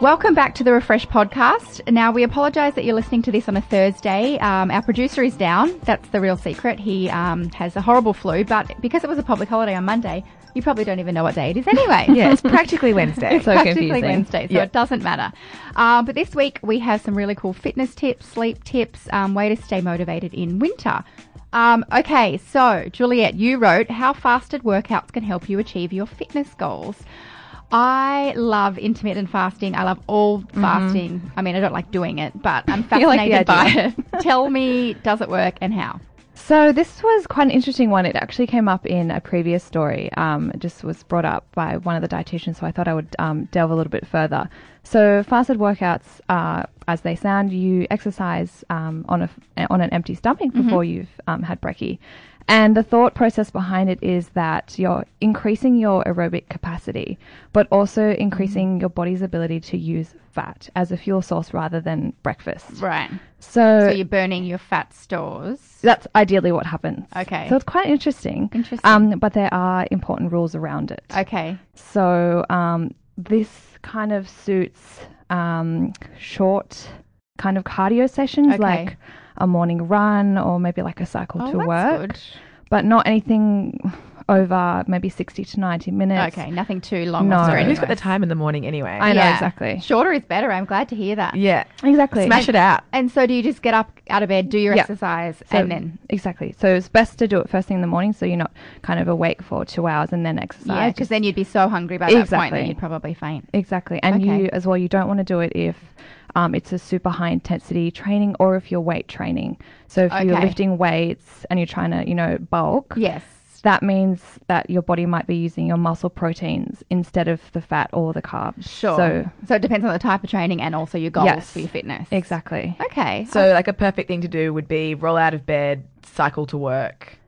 Welcome back to the Refresh podcast. Now, we apologise that you're listening to this on a Thursday. Um, our producer is down. That's the real secret. He um, has a horrible flu, but because it was a public holiday on Monday, you probably don't even know what day it is anyway. Yeah, it's practically Wednesday. It's so practically confusing. Wednesday, so Yeah. it doesn't matter. Um, but this week we have some really cool fitness tips, sleep tips, um, way to stay motivated in winter. Um, okay, so Juliet, you wrote how fasted workouts can help you achieve your fitness goals. I love intermittent fasting. I love all fasting. I mean, I don't like doing it, but I'm Mm-hmm. Like fascinated by it. Tell me, does it work and how? So this was quite an interesting one. It actually came up in a previous story. Um, it just was brought up by one of the dietitians, so I thought I would um, delve a little bit further. So fasted workouts, uh, as they sound, you exercise um, on a on an empty stomach before you've um, had brekkie. And the thought process behind it is that you're increasing your aerobic capacity, but also increasing your body's ability to use fat as a fuel source rather than breakfast. Right. So, So you're burning your fat stores. that's ideally what happens. Okay. So it's quite interesting. Interesting. Um, but there are important rules around it. Okay. So um, this kind of suits um, short kind of cardio sessions Okay. like a morning run or maybe like a cycle Oh, to work, good. but not anything over maybe 60 to 90 minutes. Okay, nothing too long. No. or Sorry, strenuous. who's got the time in the morning anyway? I know, exactly. Shorter is better. I'm glad to hear that. yeah. Exactly. Smash it out. And so, do you just get up out of bed, do your Yeah. exercise, So- and then Exactly. So it's best to do it first thing in the morning so you're not kind of awake for two hours and then exercise. yeah, because then you'd be so hungry by that point that you'd probably faint. Exactly. And Okay. you, as well, you don't want to do it if um, it's a super high intensity training or if you're weight training. So if you're lifting weights and you're trying to, you know, bulk, Yes. That means that your body might be using your muscle proteins instead of the fat or the carbs. Sure. So, So it depends on the type of training and also your goals Yes. for your fitness. exactly. Okay. So, like, a perfect thing to do would be roll out of bed, cycle to work, you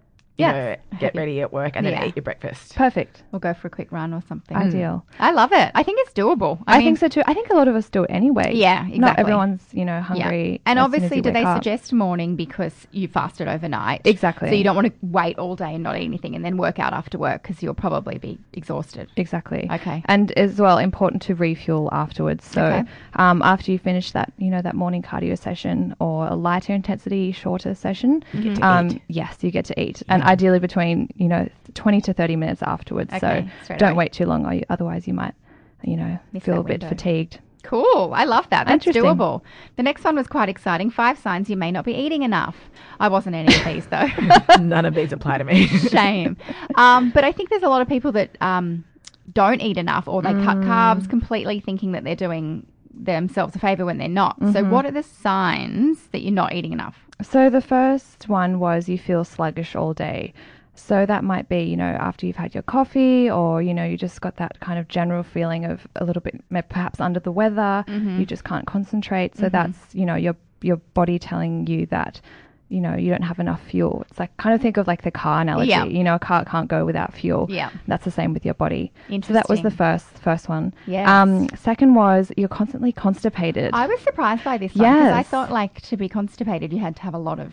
Yeah. know, get ready at work, and then Yeah. eat your breakfast. Perfect. we'll go for a quick run or something. Ideal. I love it. I think it's doable. I, mean, think so too. I think a lot of us do it anyway. Yeah, exactly. Not everyone's, you know, Yeah. hungry. And as soon as obviously, you do wake they up. suggest morning because you fasted overnight? Exactly. So you don't want to wait all day and not eat anything and then work out after work because you'll probably be exhausted. Exactly. Okay. And as well, important to refuel afterwards. So Okay. um, after you finish that, you know, that morning cardio session or a lighter intensity, shorter session, get to um, eat. yes, you get to eat, and ideally between you know 20 to 30 minutes afterwards. Okay, so don't away. wait too long, or you, otherwise you might, you know, Miss feel a bit window. fatigued. Cool. I love that. That's doable. The next one was quite exciting. Five signs you may not be eating enough. I wasn't any of these though. None of these apply to me. Shame. Um, but I think there's a lot of people that um, don't eat enough or they cut carbs completely thinking that they're doing themselves a favor when they're not. So mm-hmm. what are the signs that you're not eating enough? So the first one was you feel sluggish all day. So that might be, you know, after you've had your coffee or, you know, you just got that kind of general feeling of a little bit perhaps under the weather. Mm-hmm. You just can't concentrate. So mm-hmm. that's, you know, your your body telling you that, you know, you don't have enough fuel. It's like kind of think of like the car analogy. Yeah. You know, a car can't go without fuel. Yeah. That's the same with your body. Interesting. So that was the first first one. Yes. Um second was you're constantly constipated. I was surprised by this one because I thought like to be constipated you had to have a lot of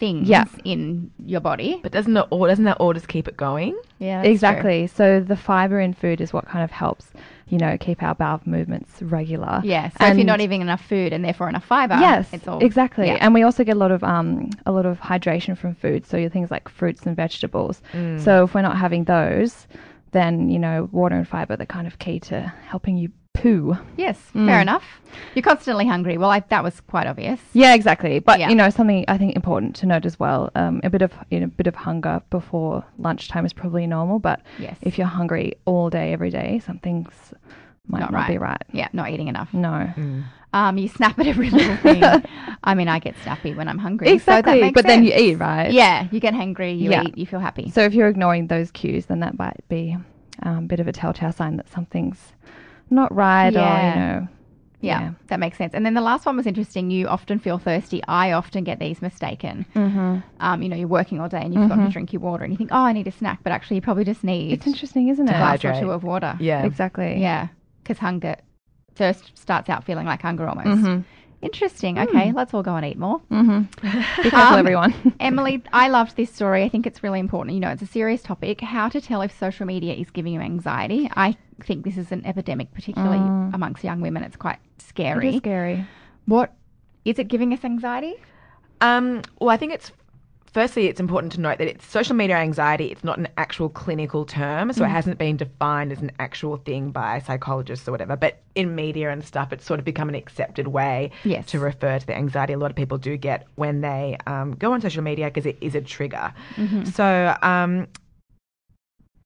things Yeah. in your body. But doesn't it, all doesn't that all just keep it going? Yeah, that's true. Exactly. So the fiber in food is what kind of helps, you know, keep our bowel movements regular. Yeah. So if you're not eating enough food and therefore enough fiber, Yes, it's all exactly. yeah. And we also get a lot of um a lot of hydration from food. So your things like fruits and vegetables. Mm. So if we're not having those, then you know water and fiber they're kind of key to helping you poo. Yes, Mm. fair enough. You're constantly hungry. Well, I, that was quite obvious. Yeah, exactly. But Yeah. you know something I think important to note as well. Um, a bit of you know, a bit of hunger before lunchtime is probably normal. But Yes. if you're hungry all day every day, something's might Not not, be right. right. Yeah, not eating enough. No. Um, you snap at every little thing. I mean, I get snappy when I'm hungry. so that Exactly. makes but then you eat, right? Yeah, you get hangry, you Yeah. eat, you feel happy. So if you're ignoring those cues, then that might be um, a bit of a telltale sign that something's not right Yeah. or, you know. yeah, yeah. that makes sense. And then the last one was interesting. You often feel thirsty. I often get these mistaken. Mm-hmm. Um, you know, you're working all day and you've forgotten to drink your water, and you think, oh, I need a snack, but actually, you probably just need It's interesting, isn't it? a it? glass or two of water. Yeah. Exactly. Yeah, because hunger, thirst starts out feeling like hunger almost. Mhm. Interesting. Okay, let's all go and eat more. Mm-hmm. Be careful, Um, everyone. Emily, I loved this story. I think it's really important. You know, it's a serious topic. How to tell if social media is giving you anxiety. I think this is an epidemic, particularly amongst young women. It's quite scary. is scary. What is it giving us anxiety? Um, well, I think it's firstly it's important to note that it's social media anxiety. It's not an actual clinical term, so it hasn't been defined as an actual thing by psychologists or whatever. But in media and stuff, it's sort of become an accepted way Yes. to refer to the anxiety a lot of people do get when they um, go on social media because it is a trigger. So, um,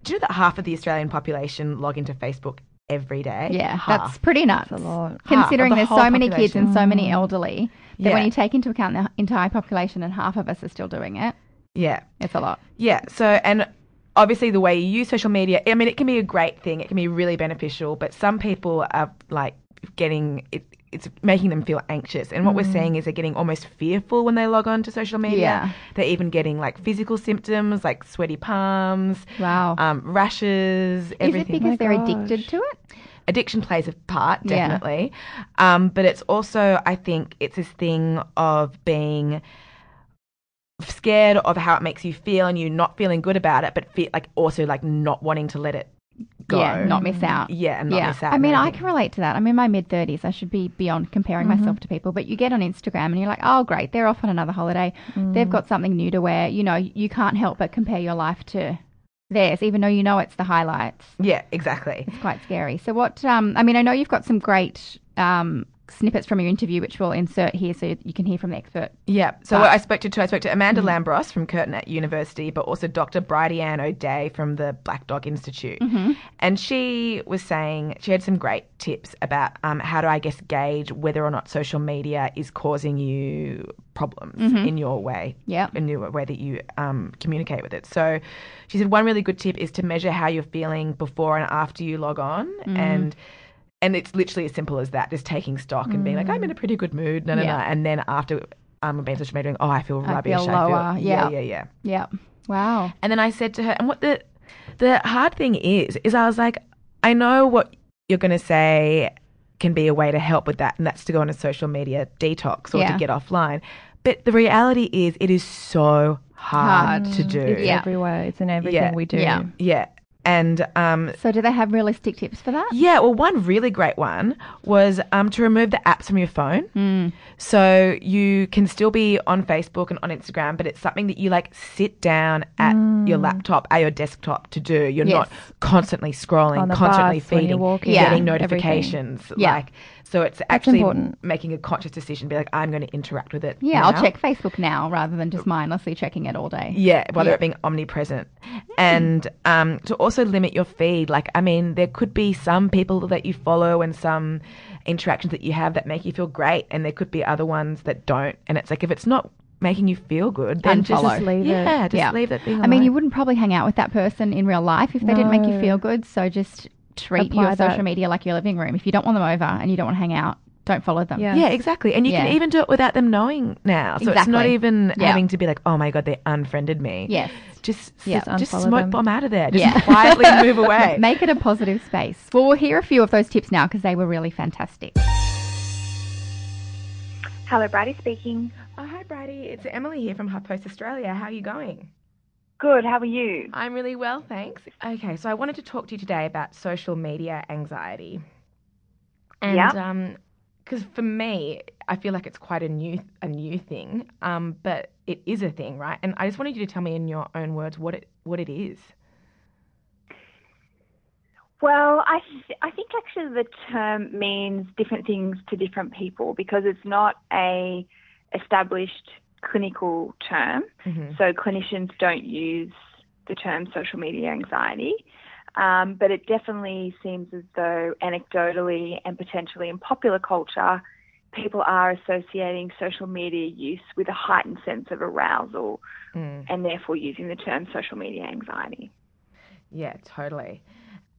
do you know that half of the Australian population log into Facebook every day? Yeah, half. that's pretty nuts. a lot. Considering there's so many kids and so many elderly, that when you take into account the entire population and half of us are still doing it, yeah. it's a lot. Yeah. So, and obviously, the way you use social media, I mean, it can be a great thing. It can be really beneficial, but some people are like getting it. It's making them feel anxious, and what we're seeing is they're getting almost fearful when they log on to social media. Yeah. They're even getting like physical symptoms, like sweaty palms, Wow. um, rashes, is it because my they're gosh. addicted to it? addiction plays a part Yeah. definitely um, but it's also i think it's this thing of being scared of how it makes you feel and you not feeling good about it but feel like also like not wanting to let it go Yeah, not miss out. yeah and not yeah. miss out I mean, I can relate to that. I'm in my mid 30s. I should be beyond comparing myself to people. But you get on Instagram and you're like, oh, great, they're off on another holiday. They've got something new to wear. You know, you can't help but compare your life to theirs, even though you know it's the highlights. yeah exactly It's quite scary. So, what, um, I mean, I know you've got some great um, snippets from your interview, which we'll insert here so you can hear from the expert. Yeah. So But- I spoke to two. I spoke to Amanda Lambros from Curtin at University, but also Dr. Bridianne O'Dea from the Black Dog Institute. And she was saying she had some great tips about um, how to, I guess, gauge whether or not social media is causing you problems in your way. Yeah. In your way that you um, communicate with it. So she said one really good tip is to measure how you're feeling before and after you log on and and it's literally as simple as that, just taking stock and being like, I'm in a pretty good mood, no, no, Yeah. no. And then after i'm um, being social media, doing, oh, I feel I rubbish. feel I feel, yeah. yeah, yeah, yeah. Yeah. Wow. And then I said to her, and what the the hard thing is, is I was like, I know what you're going to say can be a way to help with that, and that's to go on a social media detox or Yeah. to get offline. But the reality is, it is so hard, Hard. to do. It's Yeah. everywhere. It's in everything Yeah. we do. Yeah. Yeah. And um, So, do they have realistic tips for that? Yeah, well, one really great one was um, to remove the apps from your phone. Mm. So you can still be on Facebook and on Instagram, but it's something that you like sit down at your laptop, at your desktop to do. You're not constantly scrolling, constantly feeding, walking, Yeah. getting notifications. Yeah. Like, so it's actually important. making a conscious decision. Be like, I'm going to interact with it. Yeah, I'll check Facebook now rather than just mindlessly checking it all day. Yeah, whether Yeah. it being omnipresent. And um, to also limit your feed. Like, I mean, there could be some people that you follow and some interactions that you have that make you feel great, and there could be other ones that don't. And it's like, if it's not making you feel good, then just Just leave it. yeah, just Yeah. leave that thing. I mean, you wouldn't probably hang out with that person in real life if they didn't make you feel good. So just treat Apply your social media like your living room. If you don't want them over and you don't want to hang out, don't follow them. Yeah. Yeah, exactly. And you Yeah. can even do it without them knowing now. So it's not even Yeah. having to be like, oh my God, they unfriended me. Yes. Just, Yeah. just, just smoke them. bomb out of there. Just Yeah. quietly move away. Make it a positive space. Well, we'll hear a few of those tips now because they were really fantastic. Hello, Brady speaking. Oh, hi, Brady. It's Emily here from HuffPost Australia. How are you going? Good, how are you? I'm really well, thanks. Okay, so I wanted to talk to you today about social media anxiety. And Yep. um because for me, I feel like it's quite a new a new thing, um, but it is a thing, right? And I just wanted you to tell me in your own words what it what it is. Well, I th- I think actually the term means different things to different people because it's not a established clinical term. Mhm. So clinicians don't use the term social media anxiety. Um, but it definitely seems as though anecdotally and potentially in popular culture, people are associating social media use with a heightened sense of arousal Mm. and therefore using the term social media anxiety. Yeah, totally.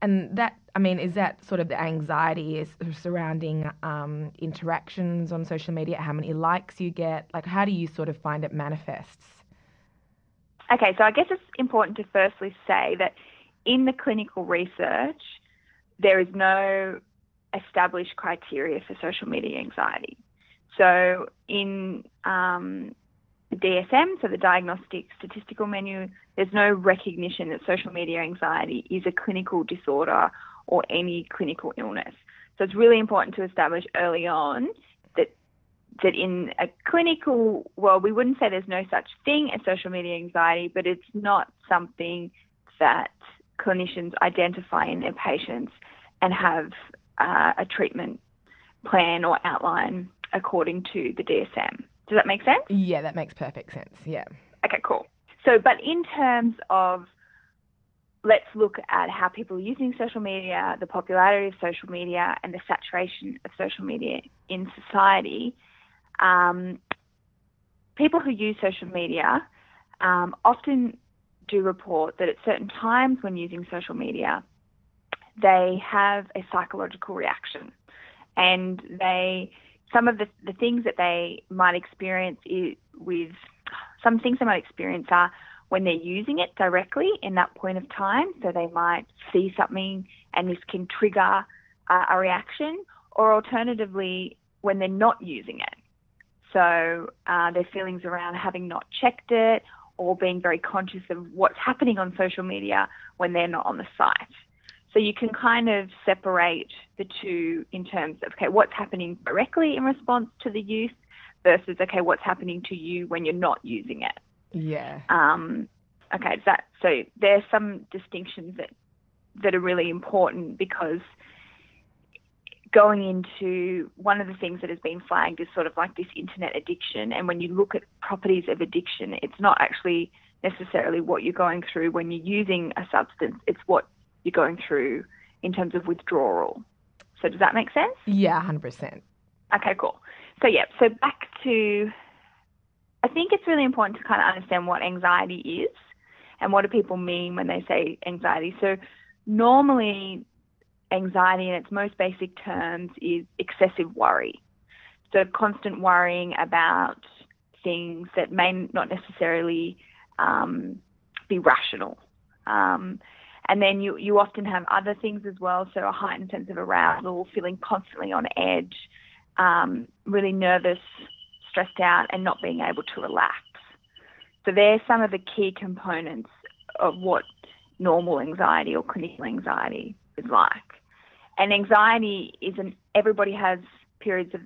And that, I mean, is that sort of the anxiety is surrounding um, interactions on social media? How many likes you get? Like, how do you sort of find it manifests? Okay, so I guess it's important to firstly say that in the clinical research, there is no established criteria for social media anxiety. So in um, the DSM, so the Diagnostic Statistical Manual, there's no recognition that social media anxiety is a clinical disorder or any clinical illness. So it's really important to establish early on that that in a clinical world we wouldn't say there's no such thing as social media anxiety, but it's not something that clinicians identify in their patients and have uh, a treatment plan or outline according to the DSM. Does that make sense? Yeah, that makes perfect sense. Yeah. Okay, cool. So, but in terms of let's look at how people are using social media, the popularity of social media, and the saturation of social media in society. Um, people who use social media um, often do report that at certain times when using social media, they have a psychological reaction, and they some of the, the things that they might experience is with some things they might experience are when they're using it directly in that point of time. So they might see something and this can trigger uh, a reaction, or alternatively, when they're not using it. So uh, their feelings around having not checked it or being very conscious of what's happening on social media when they're not on the site. So you can kind of separate the two in terms of, okay, what's happening directly in response to the use versus, okay, what's happening to you when you're not using it. Yeah. Um, okay, that so there's some distinctions that that are really important because going into one of the things that has been flagged is sort of like this internet addiction, and when you look at properties of addiction, it's not actually necessarily what you're going through when you're using a substance; it's what you're going through in terms of withdrawal. So does that make sense? Yeah, hundred percent. Okay, cool. So yeah, so back to I think it's really important to kind of understand what anxiety is and what do people mean when they say anxiety. So, normally, anxiety in its most basic terms is excessive worry. So, constant worrying about things that may not necessarily um, be rational. Um, and then you, you often have other things as well, so a heightened sense of arousal, feeling constantly on edge, um, really nervous stressed out and not being able to relax. So they're some of the key components of what normal anxiety or clinical anxiety is like. And anxiety isn't everybody has periods of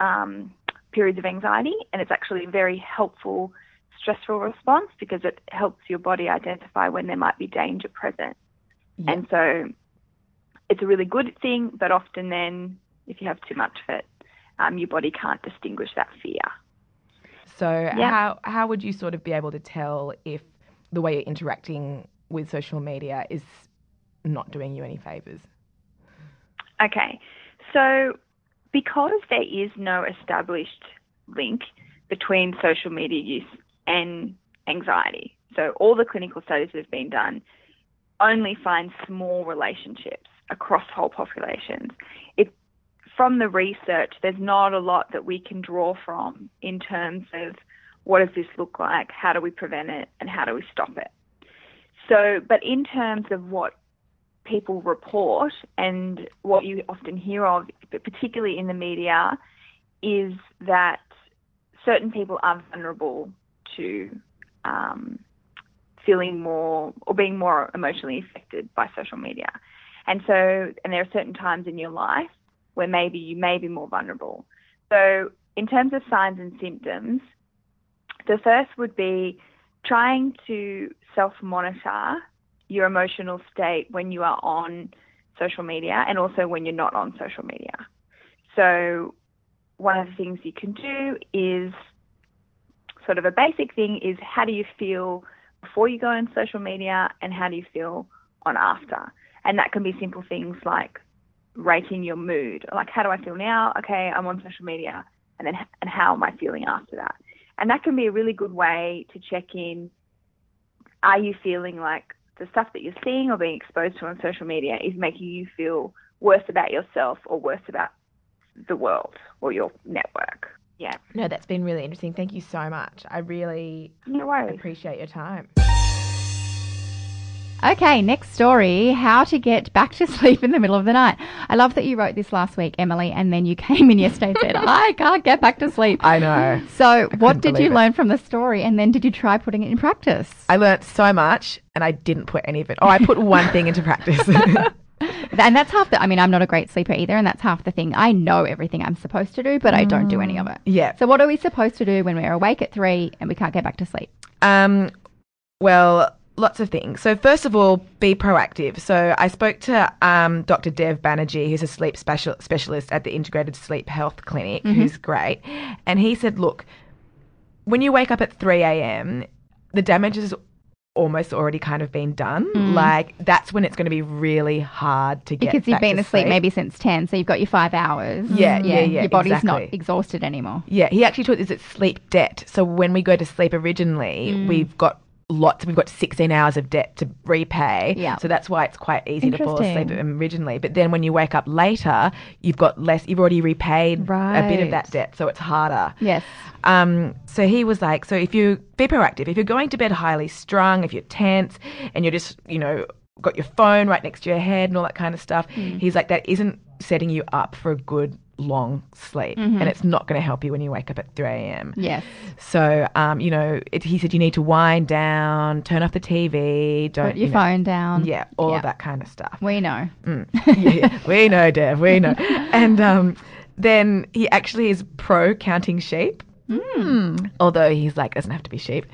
um, periods of anxiety, and it's actually a very helpful stressful response because it helps your body identify when there might be danger present. Yeah. And so it's a really good thing, but often then if you have too much of it, um, your body can't distinguish that fear. So yeah. how how would you sort of be able to tell if the way you're interacting with social media is not doing you any favors? Okay. So because there is no established link between social media use and anxiety. So all the clinical studies that have been done only find small relationships across whole populations. It from the research, there's not a lot that we can draw from in terms of what does this look like, how do we prevent it, and how do we stop it. So, but in terms of what people report and what you often hear of, particularly in the media, is that certain people are vulnerable to um, feeling more or being more emotionally affected by social media. And so, and there are certain times in your life where maybe you may be more vulnerable. So, in terms of signs and symptoms, the first would be trying to self monitor your emotional state when you are on social media and also when you're not on social media. So, one of the things you can do is sort of a basic thing is how do you feel before you go on social media and how do you feel on after? And that can be simple things like rating your mood. Like, how do I feel now? Okay, I'm on social media, and then and how am I feeling after that? And that can be a really good way to check in. Are you feeling like the stuff that you're seeing or being exposed to on social media is making you feel worse about yourself or worse about the world or your network? Yeah. No, that's been really interesting. Thank you so much. I really no appreciate your time. Okay, next story how to get back to sleep in the middle of the night. I love that you wrote this last week, Emily, and then you came in yesterday and said, I can't get back to sleep. I know. So, what did you it. learn from the story, and then did you try putting it in practice? I learnt so much and I didn't put any of it. Oh, I put one thing into practice. And that's half the. I mean, I'm not a great sleeper either, and that's half the thing. I know everything I'm supposed to do, but I don't do any of it. yeah. So, what are we supposed to do when we're awake at three and we can't get back to sleep? Um, well, lots of things. So first of all, be proactive. So I spoke to um, Dr. Dev Banerjee, who's a sleep special- specialist at the Integrated Sleep Health Clinic, who's great, and he said, look, when you wake up at three a.m., the damage is almost already kind of been done. Like that's when it's going to be really hard to get Because you've back been to asleep sleep. maybe since 10, so you've got your five hours. Yeah, yeah, yeah, Your body's not exhausted anymore. Yeah, he actually taught us it's sleep debt. So when we go to sleep originally, Mm. we've got lots. We've got 16 hours of debt to repay. Yeah. So that's why it's quite easy to fall asleep originally. But then when you wake up later, you've got less. You've already repaid a bit of that debt, so it's harder. Yes. Um, so he was like, so if you be proactive, if you're going to bed highly strung, if you're tense and you're just, you know, got your phone right next to your head and all that kind of stuff, he's like, that isn't setting you up for a good long sleep. And it's not going to help you when you wake up at 3 a.m. Yes. So, um, you know, it, he said you need to wind down, turn off the TV, don't Put your you know- phone down. Yeah, all Yeah. that kind of stuff. We know. Mm. yeah, we know, Dev, we know. And um, then he actually is pro counting sheep. Mm. Although he's like doesn't have to be sheep,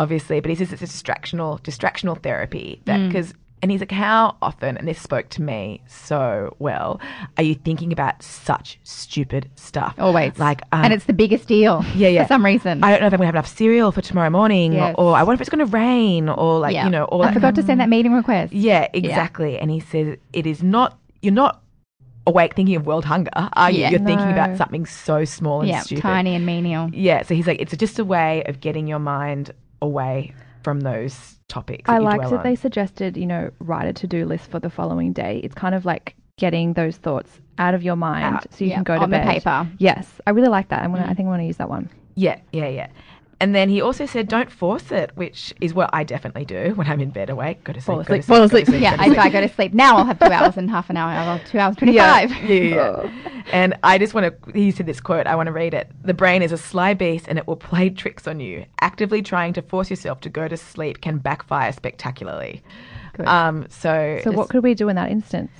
obviously, but he says it's a distractional distractional therapy that because. And he's like, how often, and this spoke to me so well, are you thinking about such stupid stuff? Always. Like, um, and it's the biggest deal. yeah, yeah. For some reason. I don't know if I'm going to have enough cereal for tomorrow morning, Yes. or I wonder if it's going to rain, or like, yeah. you know, all I forgot to send that meeting request. yeah, exactly. And he says it is not you're not awake thinking of world hunger, are you? Yeah. You're thinking about something so small and Yeah, stupid. tiny and menial. Yeah, so he's like it's just a way of getting your mind away from those topics. I that you liked dwell that on. they suggested, you know, write a to do list for the following day. It's kind of like getting those thoughts out of your mind Out, so you yeah, can go to on the bed. paper. Yes, I really like that. I'm gonna, I mm. think I'm going to use that one. Yeah, yeah, yeah. And then he also said, "Don't force it," which is what I definitely do when I'm in bed awake. Go to sleep. Fall go to asleep, sleep, fall go to asleep. sleep, Yeah, go to I sleep. try to go to sleep. Now I'll have two hours and half an hour. I'll have two hours, 25. Yeah, yeah, yeah. and I just want to, he said this quote, I want to read it. The brain is a sly beast and it will play tricks on you. Actively trying to force yourself to go to sleep can backfire spectacularly. Good. Um, so, So what could we do in that instance?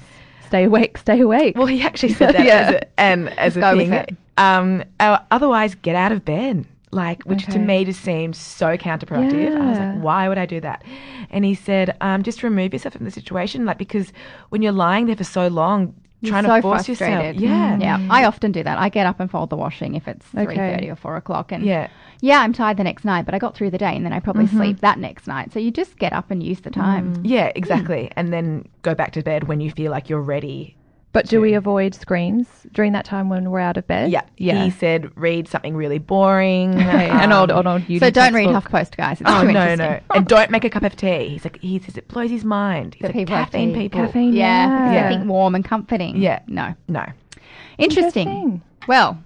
Stay awake, stay awake. well, he actually said that Yeah. as a, and as a Go with thing. it. Um, otherwise, get out of bed. Like, which to me just seemed so counterproductive. Yeah. I was like, why would I do that? And he said, um, just remove yourself from the situation. Like, because when you're lying there for so long, You're trying so to force frustrated. yourself. Yeah. Yeah. I often do that. I get up and fold the washing if it's Okay. 3.30 or 4 o'clock. And Yeah. yeah, I'm tired the next night, but I got through the day and then I probably Mm-hmm. sleep that next night. So you just get up and use the time. Yeah, exactly. And then go back to bed when you feel like you're ready. But do we avoid screens during that time when we're out of bed? Yeah. Yeah. He said read something really boring. Okay, an old, an old So don't read textbook. HuffPost, guys. It's Oh too no, interesting. no. And don't make a cup of tea. He's like he says it blows his mind. He's That like, people have caffeine people. Caffeine, Yeah, because yeah. they think warm and comforting. Yeah. No. No. Interesting. Interesting. Well,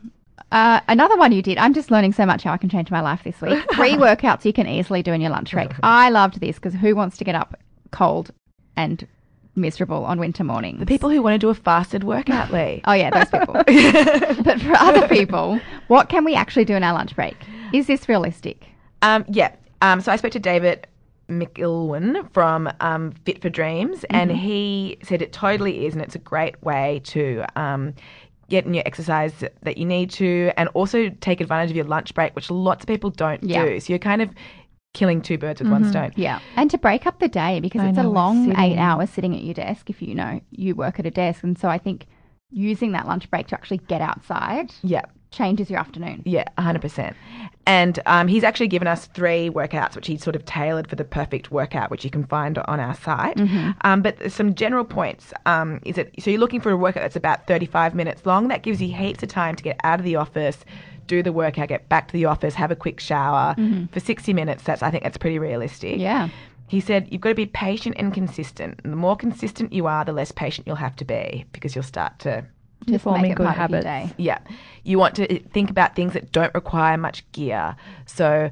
uh, another one you did. I'm just learning so much how I can change my life this week. Three workouts you can easily do in your lunch break. I loved this because who wants to get up cold and miserable on winter mornings? The people who want to do a fasted workout, Lee. Oh yeah, those people. but for other people, what can we actually do in our lunch break? Is this realistic? Um, yeah. Um, so I spoke to David McIlwin from um, Fit for Dreams, and he said it totally is, and it's a great way to um, get in your exercise that you need to, and also take advantage of your lunch break, which lots of people don't Yeah. do. So you're kind of killing two birds with one stone. Yeah, and to break up the day because I it's a know, we're long eight hours sitting at your desk. If you know you work at a desk, and so I think using that lunch break to actually get outside Yeah. changes your afternoon. Yeah, 100%. And um, he's actually given us three workouts, which he's sort of tailored for the perfect workout, which you can find on our site. Um, but some general points um, is that so you're looking for a workout that's about 35 minutes long. That gives you heaps of time to get out of the office, do the workout, get back to the office, have a quick shower. Mm-hmm. For 60 minutes, that's I think that's pretty realistic. Yeah. He said you've got to be patient and consistent. And the more consistent you are, the less patient you'll have to be because you'll start to Just forming good part of your habits. yeah. You want to think about things that don't require much gear. So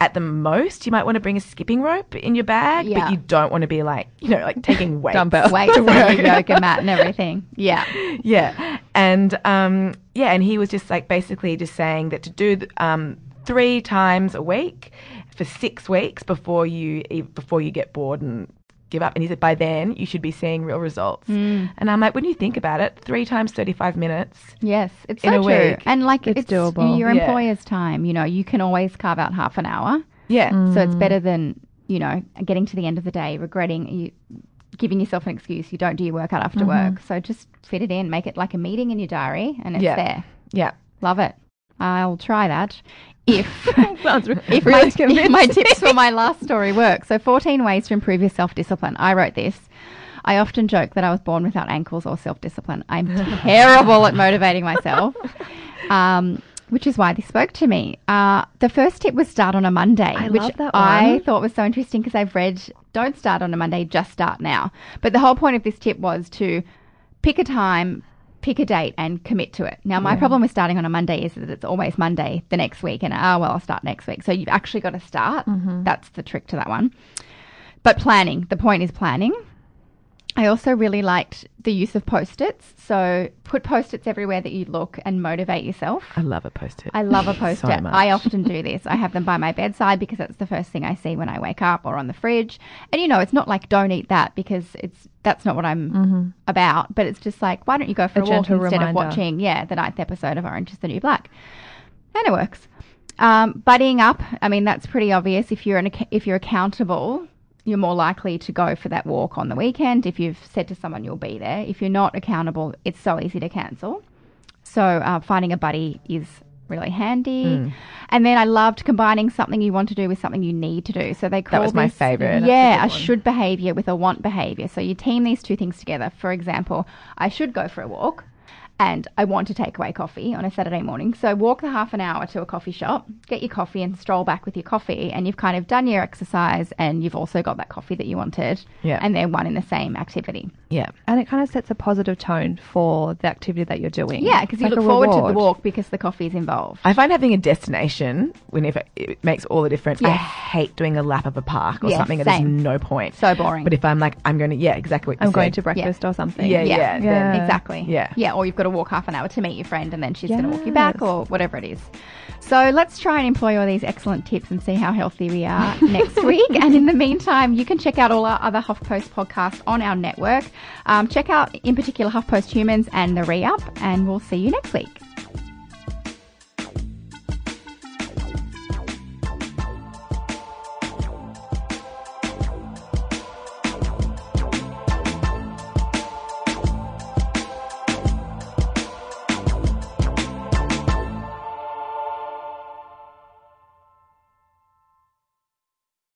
at the most, you might want to bring a skipping rope in your bag, Yeah. but you don't want to be like, you know, like taking weights. Dumbbell. Weights and yoga mat and everything. Yeah. yeah, and um, yeah, and he was just like basically just saying that to do um, three times a week for six weeks before you before you get bored and give up. And he said by then you should be seeing real results. Hmm. And I'm like, when you think about it, three times thirty five minutes. Yes, it's In so a true. week. And like It's it's, doable. your Yeah. employer's time. You know, you can always carve out half an hour. Yeah, So it's better than, you know, getting to the end of the day regretting you giving yourself an excuse you don't do your workout after work. So just fit it in, make it like a meeting in your diary and it's Yeah. there. yeah. Love it. I'll try that. If if, really my, if my tips for my last story work. So 14 ways to improve your self-discipline. I wrote this. I often joke that I was born without ankles or self-discipline. I'm terrible at motivating myself. Um, which is why this spoke to me. Uh, the first tip was start on a Monday, I which I thought was so interesting because I've read don't start on a Monday, just start now. But the whole point of this tip was to pick a time, pick a date, and commit to it. Now, my problem with starting on a Monday is that it's always Monday the next week, and oh, well, I'll start next week. So you've actually got to start. Mm-hmm. That's the trick to that one. But planning, the point is planning. I also really liked the use of post its. So put post its everywhere that you look and motivate yourself. I love a post-it. I love a post it. much. I often do this. I have them by my bedside because that's the first thing I see when I wake up or on the fridge. And you know, it's not like don't eat that because it's that's not what I'm about. But it's just like why don't you go for A a, walk instead of watching yeah the ninth episode of Orange Is the New Black, and it works. Um, buddying up. I mean that's pretty obvious. If you're an if you're accountable. You're more likely to go for that walk on the weekend if you've said to someone you'll be there. If you're not accountable, it's so easy to cancel. So uh, finding a buddy is really handy. Mm. And then I loved combining something you want to do with something you need to do. So they call was my this- favourite. That's a Yeah, good a should behavior with a want behavior. So you team these two things together. For example, I should go for a walk. And I want to take away coffee on a Saturday morning. So walk the half an hour to a coffee shop, get your coffee and stroll back with your coffee. And you've kind of done your exercise and you've also got that coffee that you wanted. Yeah. And they're one in the same activity. yeah. and it kind of sets a positive tone for the activity that you're doing. Yeah, because you It's look like a forward to the walk because the coffee is involved. I find having a destination whenever it makes all the difference. I hate doing a lap of a park or Yes, something. that There's no point. So boring. But if I'm like, I'm going to, yeah, exactly what you I'm going to breakfast or something. Yeah, Yeah. yeah, Yeah. Exactly. Yeah. Yeah. Or you've got to walk half an hour to meet your friend and then she's going to walk you back or whatever it is. So let's try and employ all these excellent tips and see how healthy we are next week. And in the meantime, you can check out all our other HuffPost podcasts on our network. Um, check out, in particular, HuffPost Humans and the Re Up, and we'll see you next week.